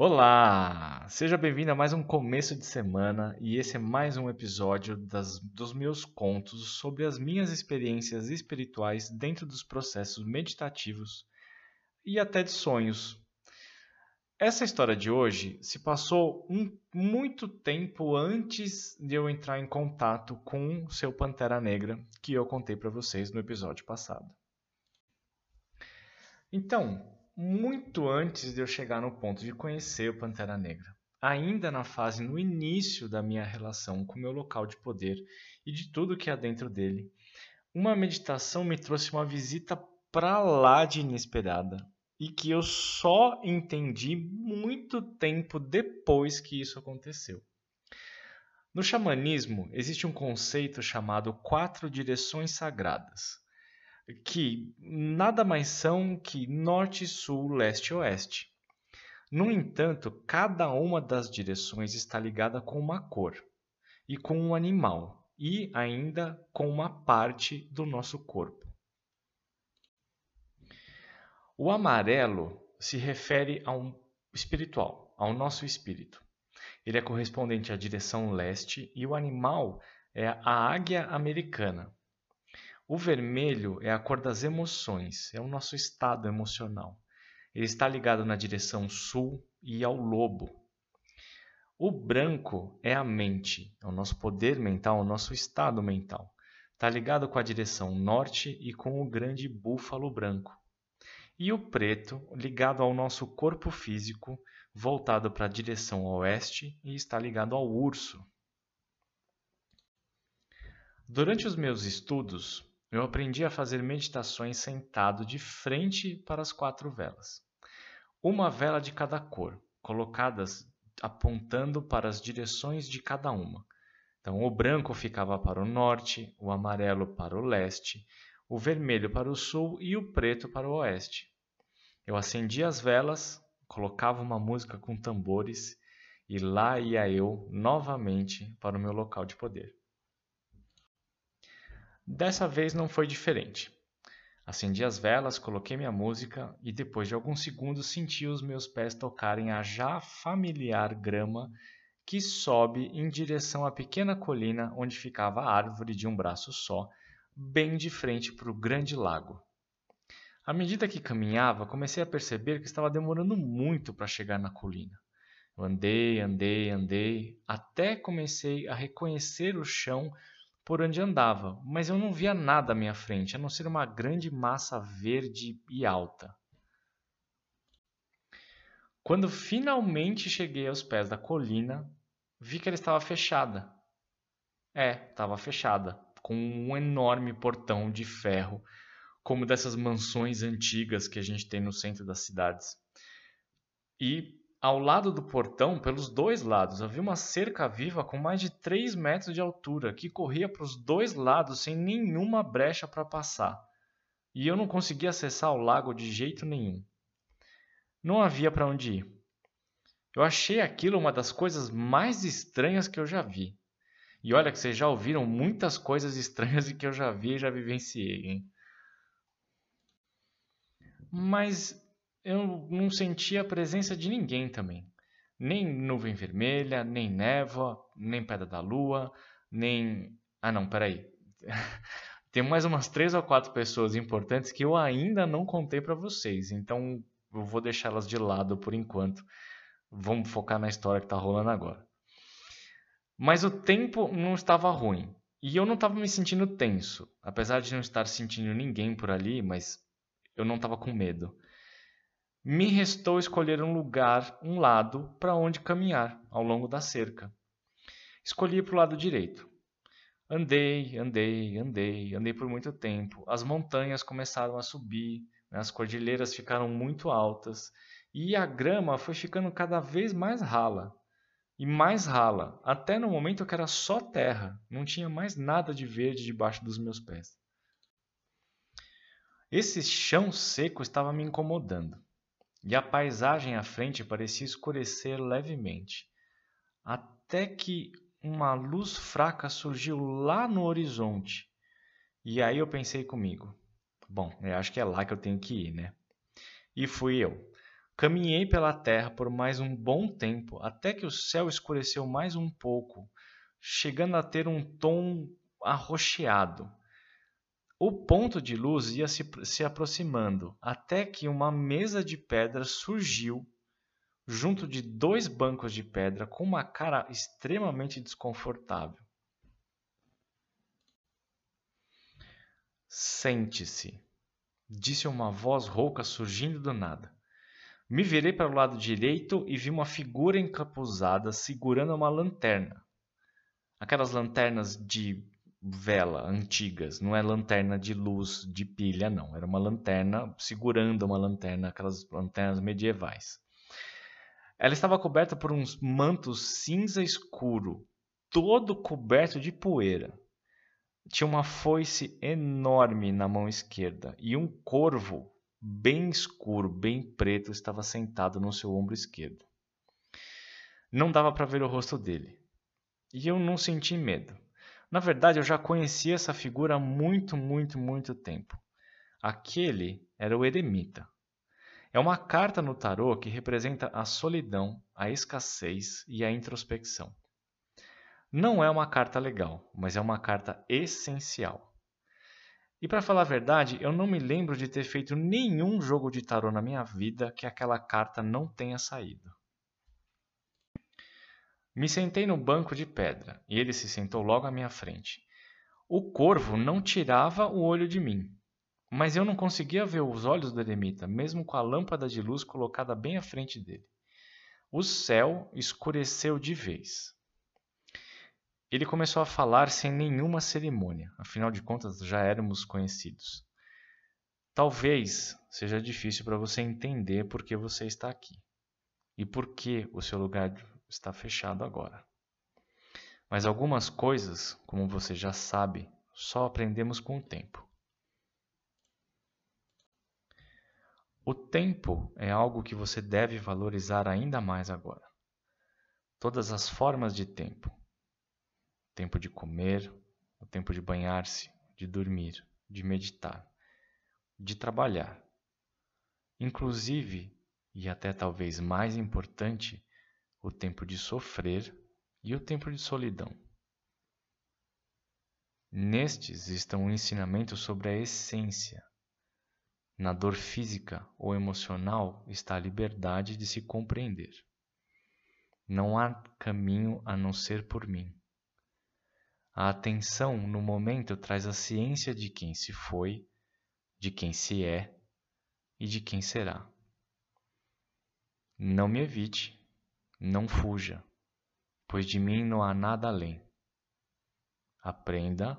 Olá! Seja bem-vindo a mais um começo de semana e esse é mais um episódio das, dos meus contos sobre as minhas experiências espirituais dentro dos processos meditativos e até de sonhos. Essa história de hoje se passou um, muito tempo antes de eu entrar em contato com o seu Pantera Negra que eu contei para vocês no episódio passado. Então, muito antes de eu chegar no ponto de conhecer o Pantera Negra, ainda na fase no início da minha relação com o meu local de poder e de tudo que há dentro dele, uma meditação me trouxe uma visita para lá de inesperada e que eu só entendi muito tempo depois que isso aconteceu. No xamanismo, existe um conceito chamado quatro direções sagradas que nada mais são que norte, sul, leste e oeste. No entanto, cada uma das direções está ligada com uma cor e com um animal e ainda com uma parte do nosso corpo. O amarelo se refere ao espiritual, ao nosso espírito. Ele é correspondente à direção leste e o animal é a águia americana, o vermelho é a cor das emoções, é o nosso estado emocional. Ele está ligado na direção sul e ao lobo. O branco é a mente, é o nosso poder mental, o nosso estado mental. Está ligado com a direção norte e com o grande búfalo branco. E o preto, ligado ao nosso corpo físico, voltado para a direção oeste e está ligado ao urso. Durante os meus estudos, eu aprendi a fazer meditações sentado de frente para as quatro velas. Uma vela de cada cor, colocadas apontando para as direções de cada uma. Então, o branco ficava para o norte, o amarelo para o leste, o vermelho para o sul e o preto para o oeste. Eu acendia as velas, colocava uma música com tambores e lá ia eu novamente para o meu local de poder. Dessa vez não foi diferente. Acendi as velas, coloquei minha música e depois de alguns segundos senti os meus pés tocarem a já familiar grama que sobe em direção à pequena colina onde ficava a árvore de um braço só, bem de frente para o grande lago. À medida que caminhava, comecei a perceber que estava demorando muito para chegar na colina. Eu andei, andei, andei, até comecei a reconhecer o chão por onde andava, mas eu não via nada à minha frente, a não ser uma grande massa verde e alta. Quando finalmente cheguei aos pés da colina, vi que ela estava fechada. É, estava fechada, com um enorme portão de ferro, como dessas mansões antigas que a gente tem no centro das cidades. E ao lado do portão, pelos dois lados, havia uma cerca viva com mais de 3 metros de altura que corria para os dois lados sem nenhuma brecha para passar. E eu não conseguia acessar o lago de jeito nenhum. Não havia para onde ir. Eu achei aquilo uma das coisas mais estranhas que eu já vi. E olha que vocês já ouviram muitas coisas estranhas que eu já vi e já vivenciei, hein? Mas eu não sentia a presença de ninguém também. Nem nuvem vermelha, nem névoa, nem pedra da lua, nem. Ah, não, peraí. Tem mais umas três ou quatro pessoas importantes que eu ainda não contei para vocês, então eu vou deixá-las de lado por enquanto. Vamos focar na história que está rolando agora. Mas o tempo não estava ruim e eu não estava me sentindo tenso, apesar de não estar sentindo ninguém por ali, mas eu não estava com medo. Me restou escolher um lugar, um lado, para onde caminhar ao longo da cerca. Escolhi para o lado direito. Andei, andei, andei, andei por muito tempo. As montanhas começaram a subir, né? as cordilheiras ficaram muito altas e a grama foi ficando cada vez mais rala e mais rala, até no momento que era só terra, não tinha mais nada de verde debaixo dos meus pés. Esse chão seco estava me incomodando e a paisagem à frente parecia escurecer levemente, até que uma luz fraca surgiu lá no horizonte. E aí eu pensei comigo: bom, eu acho que é lá que eu tenho que ir, né? E fui eu. Caminhei pela terra por mais um bom tempo, até que o céu escureceu mais um pouco, chegando a ter um tom arroxeado. O ponto de luz ia se, se aproximando, até que uma mesa de pedra surgiu junto de dois bancos de pedra com uma cara extremamente desconfortável. Sente-se, disse uma voz rouca surgindo do nada. Me virei para o lado direito e vi uma figura encapuzada segurando uma lanterna. Aquelas lanternas de vela antigas, não é lanterna de luz de pilha, não. Era uma lanterna segurando uma lanterna, aquelas lanternas medievais. Ela estava coberta por um manto cinza escuro, todo coberto de poeira. Tinha uma foice enorme na mão esquerda e um corvo bem escuro, bem preto, estava sentado no seu ombro esquerdo. Não dava para ver o rosto dele. E eu não senti medo. Na verdade, eu já conhecia essa figura há muito, muito, muito tempo. Aquele era o eremita. É uma carta no tarô que representa a solidão, a escassez e a introspecção. Não é uma carta legal, mas é uma carta essencial. E para falar a verdade, eu não me lembro de ter feito nenhum jogo de tarô na minha vida que aquela carta não tenha saído. Me sentei no banco de pedra e ele se sentou logo à minha frente. O corvo não tirava o olho de mim, mas eu não conseguia ver os olhos do eremita, mesmo com a lâmpada de luz colocada bem à frente dele. O céu escureceu de vez. Ele começou a falar sem nenhuma cerimônia, afinal de contas já éramos conhecidos. Talvez seja difícil para você entender por que você está aqui e por que o seu lugar está fechado agora. Mas algumas coisas, como você já sabe, só aprendemos com o tempo. O tempo é algo que você deve valorizar ainda mais agora. Todas as formas de tempo: o tempo de comer, o tempo de banhar-se, de dormir, de meditar, de trabalhar. Inclusive, e até talvez mais importante, o tempo de sofrer e o tempo de solidão. Nestes estão um ensinamento sobre a essência. Na dor física ou emocional está a liberdade de se compreender. Não há caminho a não ser por mim. A atenção no momento traz a ciência de quem se foi, de quem se é e de quem será. Não me evite, não fuja, pois de mim não há nada além. Aprenda,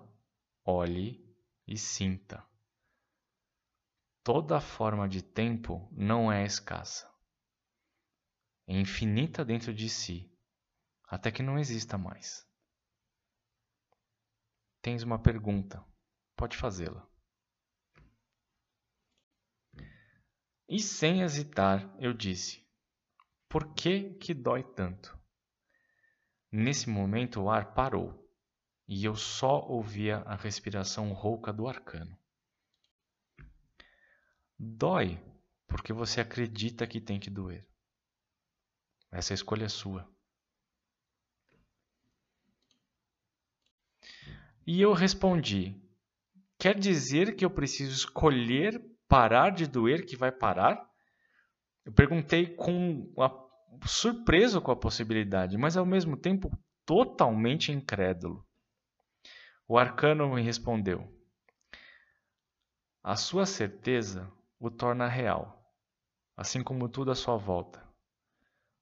olhe e sinta. Toda forma de tempo não é escassa. É infinita dentro de si, até que não exista mais. Tens uma pergunta, pode fazê-la. E sem hesitar, eu disse: por que, que dói tanto? Nesse momento o ar parou e eu só ouvia a respiração rouca do arcano. Dói porque você acredita que tem que doer. Essa escolha é sua. E eu respondi: Quer dizer que eu preciso escolher parar de doer que vai parar? Eu perguntei com a, surpreso com a possibilidade, mas ao mesmo tempo totalmente incrédulo. O arcano me respondeu: A sua certeza o torna real, assim como tudo à sua volta.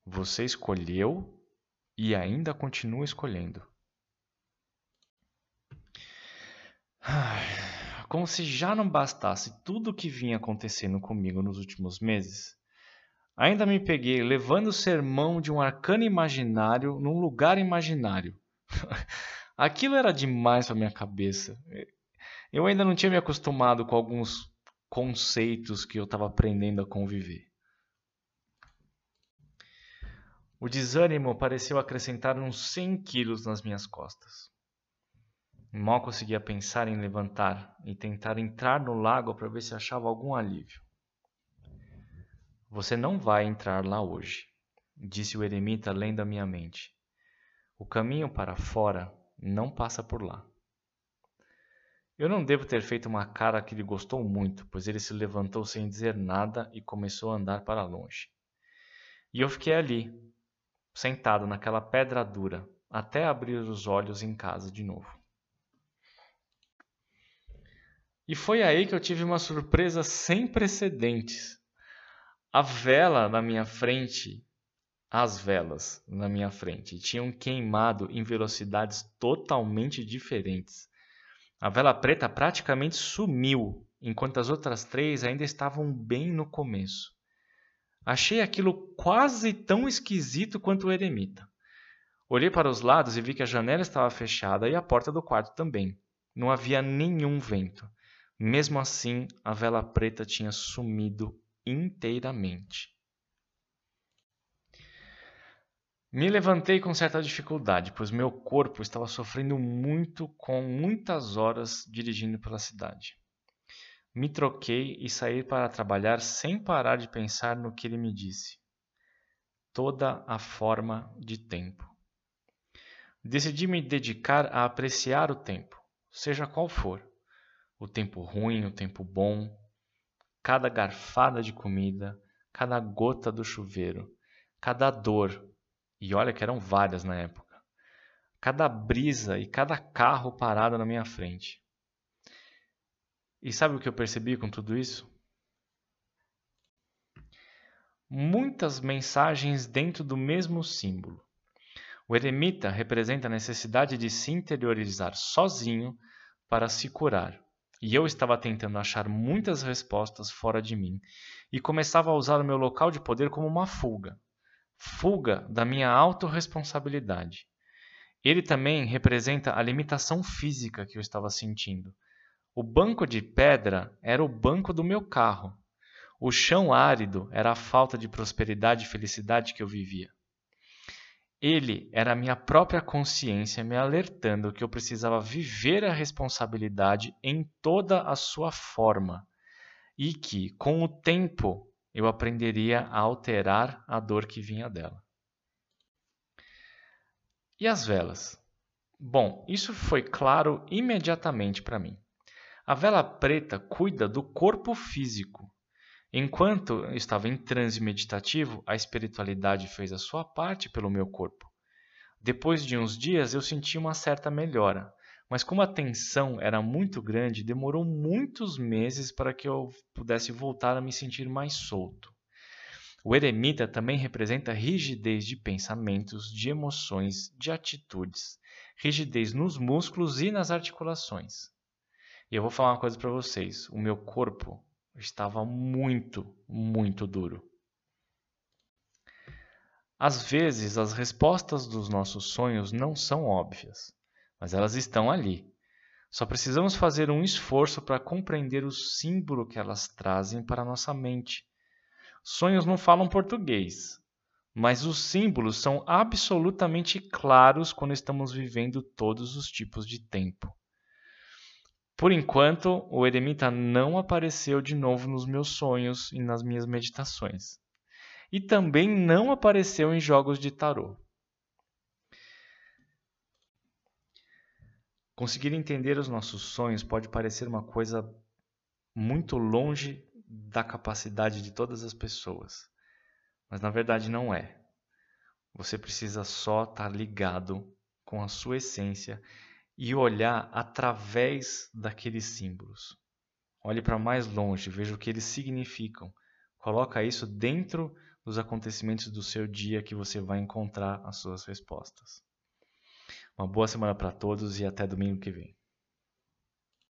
Você escolheu e ainda continua escolhendo. Como se já não bastasse tudo o que vinha acontecendo comigo nos últimos meses, Ainda me peguei levando o sermão de um arcano imaginário num lugar imaginário. Aquilo era demais para minha cabeça. Eu ainda não tinha me acostumado com alguns conceitos que eu estava aprendendo a conviver. O desânimo pareceu acrescentar uns 100 quilos nas minhas costas. Mal conseguia pensar em levantar e tentar entrar no lago para ver se achava algum alívio. Você não vai entrar lá hoje, disse o eremita lendo a minha mente. O caminho para fora não passa por lá. Eu não devo ter feito uma cara que lhe gostou muito, pois ele se levantou sem dizer nada e começou a andar para longe. E eu fiquei ali, sentado naquela pedra dura, até abrir os olhos em casa de novo. E foi aí que eu tive uma surpresa sem precedentes. A vela na minha frente, as velas na minha frente, tinham queimado em velocidades totalmente diferentes. A vela preta praticamente sumiu, enquanto as outras três ainda estavam bem no começo. Achei aquilo quase tão esquisito quanto o eremita. Olhei para os lados e vi que a janela estava fechada e a porta do quarto também. Não havia nenhum vento. Mesmo assim, a vela preta tinha sumido inteiramente. Me levantei com certa dificuldade, pois meu corpo estava sofrendo muito com muitas horas dirigindo pela cidade. Me troquei e saí para trabalhar sem parar de pensar no que ele me disse. Toda a forma de tempo. Decidi me dedicar a apreciar o tempo, seja qual for. O tempo ruim, o tempo bom, cada garfada de comida, cada gota do chuveiro, cada dor, e olha que eram várias na época. Cada brisa e cada carro parado na minha frente. E sabe o que eu percebi com tudo isso? Muitas mensagens dentro do mesmo símbolo. O eremita representa a necessidade de se interiorizar sozinho para se curar. E eu estava tentando achar muitas respostas fora de mim e começava a usar o meu local de poder como uma fuga fuga da minha autorresponsabilidade. Ele também representa a limitação física que eu estava sentindo. O banco de pedra era o banco do meu carro. O chão árido era a falta de prosperidade e felicidade que eu vivia. Ele era a minha própria consciência me alertando que eu precisava viver a responsabilidade em toda a sua forma e que, com o tempo, eu aprenderia a alterar a dor que vinha dela. E as velas? Bom, isso foi claro imediatamente para mim. A vela preta cuida do corpo físico. Enquanto estava em transe meditativo, a espiritualidade fez a sua parte pelo meu corpo. Depois de uns dias, eu senti uma certa melhora, mas como a tensão era muito grande, demorou muitos meses para que eu pudesse voltar a me sentir mais solto. O eremita também representa rigidez de pensamentos, de emoções, de atitudes, rigidez nos músculos e nas articulações. E eu vou falar uma coisa para vocês: o meu corpo estava muito, muito duro. Às vezes, as respostas dos nossos sonhos não são óbvias mas elas estão ali. Só precisamos fazer um esforço para compreender o símbolo que elas trazem para a nossa mente. Sonhos não falam português, mas os símbolos são absolutamente claros quando estamos vivendo todos os tipos de tempo. Por enquanto, o eremita não apareceu de novo nos meus sonhos e nas minhas meditações. E também não apareceu em jogos de tarô. Conseguir entender os nossos sonhos pode parecer uma coisa muito longe da capacidade de todas as pessoas, mas na verdade não é. Você precisa só estar ligado com a sua essência e olhar através daqueles símbolos. Olhe para mais longe, veja o que eles significam. Coloca isso dentro dos acontecimentos do seu dia que você vai encontrar as suas respostas. Uma boa semana para todos e até domingo que vem.